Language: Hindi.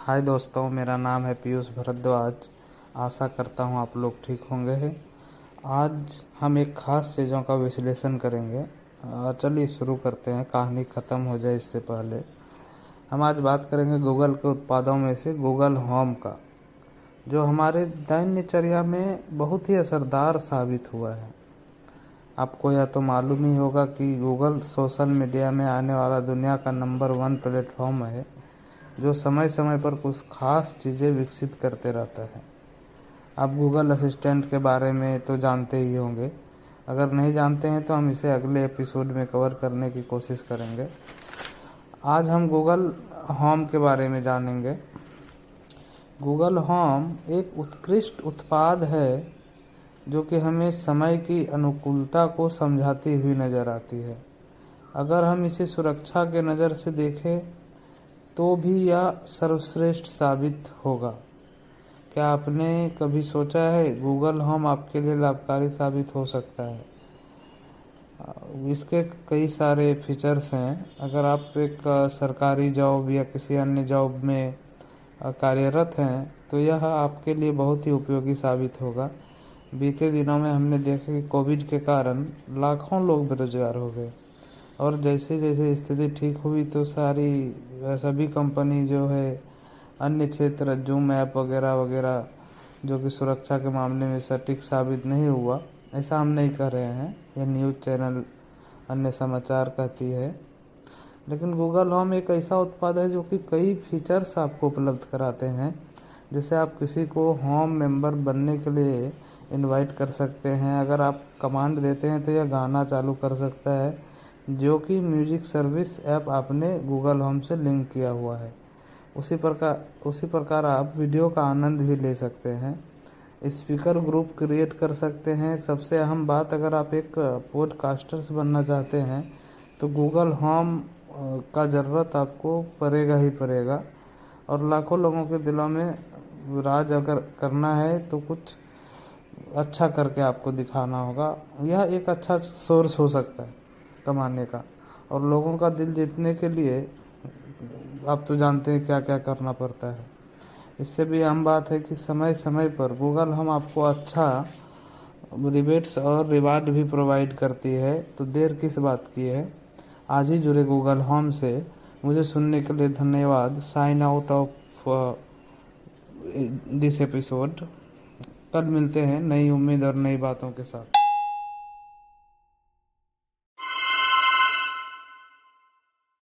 हाय दोस्तों, मेरा नाम है पीयूष भरद्वाज। आशा करता हूँ आप लोग ठीक होंगे। आज हम एक ख़ास चीज़ों का विश्लेषण करेंगे। चलिए शुरू करते हैं। कहानी ख़त्म हो जाए इससे पहले। हम आज बात करेंगे गूगल के उत्पादों में से गूगल होम का, जो हमारे दैन्यचर्या में बहुत ही असरदार साबित हुआ है। आपको यह तो मालूम ही होगा कि गूगल सोशल मीडिया में आने वाला दुनिया का नंबर वन प्लेटफॉर्म है। जो समय समय पर कुछ खास चीज़ें विकसित करते रहता है। आप गूगल असिस्टेंट के बारे में तो जानते ही होंगे। अगर नहीं जानते हैं तो हम इसे अगले एपिसोड में कवर करने की कोशिश करेंगे। आज हम गूगल होम के बारे में जानेंगे। गूगल होम एक उत्कृष्ट उत्पाद है जो कि हमें समय की अनुकूलता को समझाती हुई नज़र आती है। अगर हम इसे सुरक्षा के नज़र से देखें तो भी यह सर्वश्रेष्ठ साबित होगा। क्या आपने कभी सोचा है, गूगल होम आपके लिए लाभकारी साबित हो सकता है? इसके कई सारे फीचर्स हैं। अगर आप एक सरकारी जॉब या किसी अन्य जॉब में कार्यरत हैं तो यह आपके लिए बहुत ही उपयोगी साबित होगा। बीते दिनों में हमने देखा कि कोविड के कारण लाखों लोग बेरोजगार हो गए। और जैसे जैसे स्थिति ठीक हुई तो सारी, सभी कंपनी जो है, अन्य क्षेत्र जूम ऐप वगैरह वगैरह, जो कि सुरक्षा के मामले में सटीक साबित नहीं हुआ, ऐसा हम नहीं कर रहे हैं। यह न्यूज़ चैनल अन्य समाचार कहती है। लेकिन गूगल होम एक ऐसा उत्पाद है जो कि कई फीचर्स आपको उपलब्ध कराते हैं। जैसे आप किसी को होम मेंबर बनने के लिए इनवाइट कर सकते हैं। अगर आप कमांड देते हैं तो यह गाना चालू कर सकता है। जो कि म्यूज़िक सर्विस ऐप आपने गूगल होम से लिंक किया हुआ है। उसी प्रकार उसी प्रकार आप वीडियो का आनंद भी ले सकते हैं। स्पीकर ग्रुप क्रिएट कर सकते हैं। सबसे अहम बात, अगर आप एक पॉडकास्टर्स बनना चाहते हैं तो गूगल होम का ज़रूरत आपको पड़ेगा ही पड़ेगा। और लाखों लोगों के दिलों में राज अगर करना है तो कुछ अच्छा करके आपको दिखाना होगा। यह एक अच्छा सोर्स हो सकता है। कमाने का। और लोगों का दिल जीतने के लिए आप तो जानते हैं क्या क्या करना पड़ता है। इससे भी अहम बात है कि समय समय पर गूगल हम आपको अच्छा रिबेट्स और रिवार्ड भी प्रोवाइड करती है। तो देर किस बात की है? आज ही जुड़े गूगल होम से। मुझे सुनने के लिए धन्यवाद। Sign out of this episode कल मिलते हैं नई उम्मीद और नई बातों के साथ।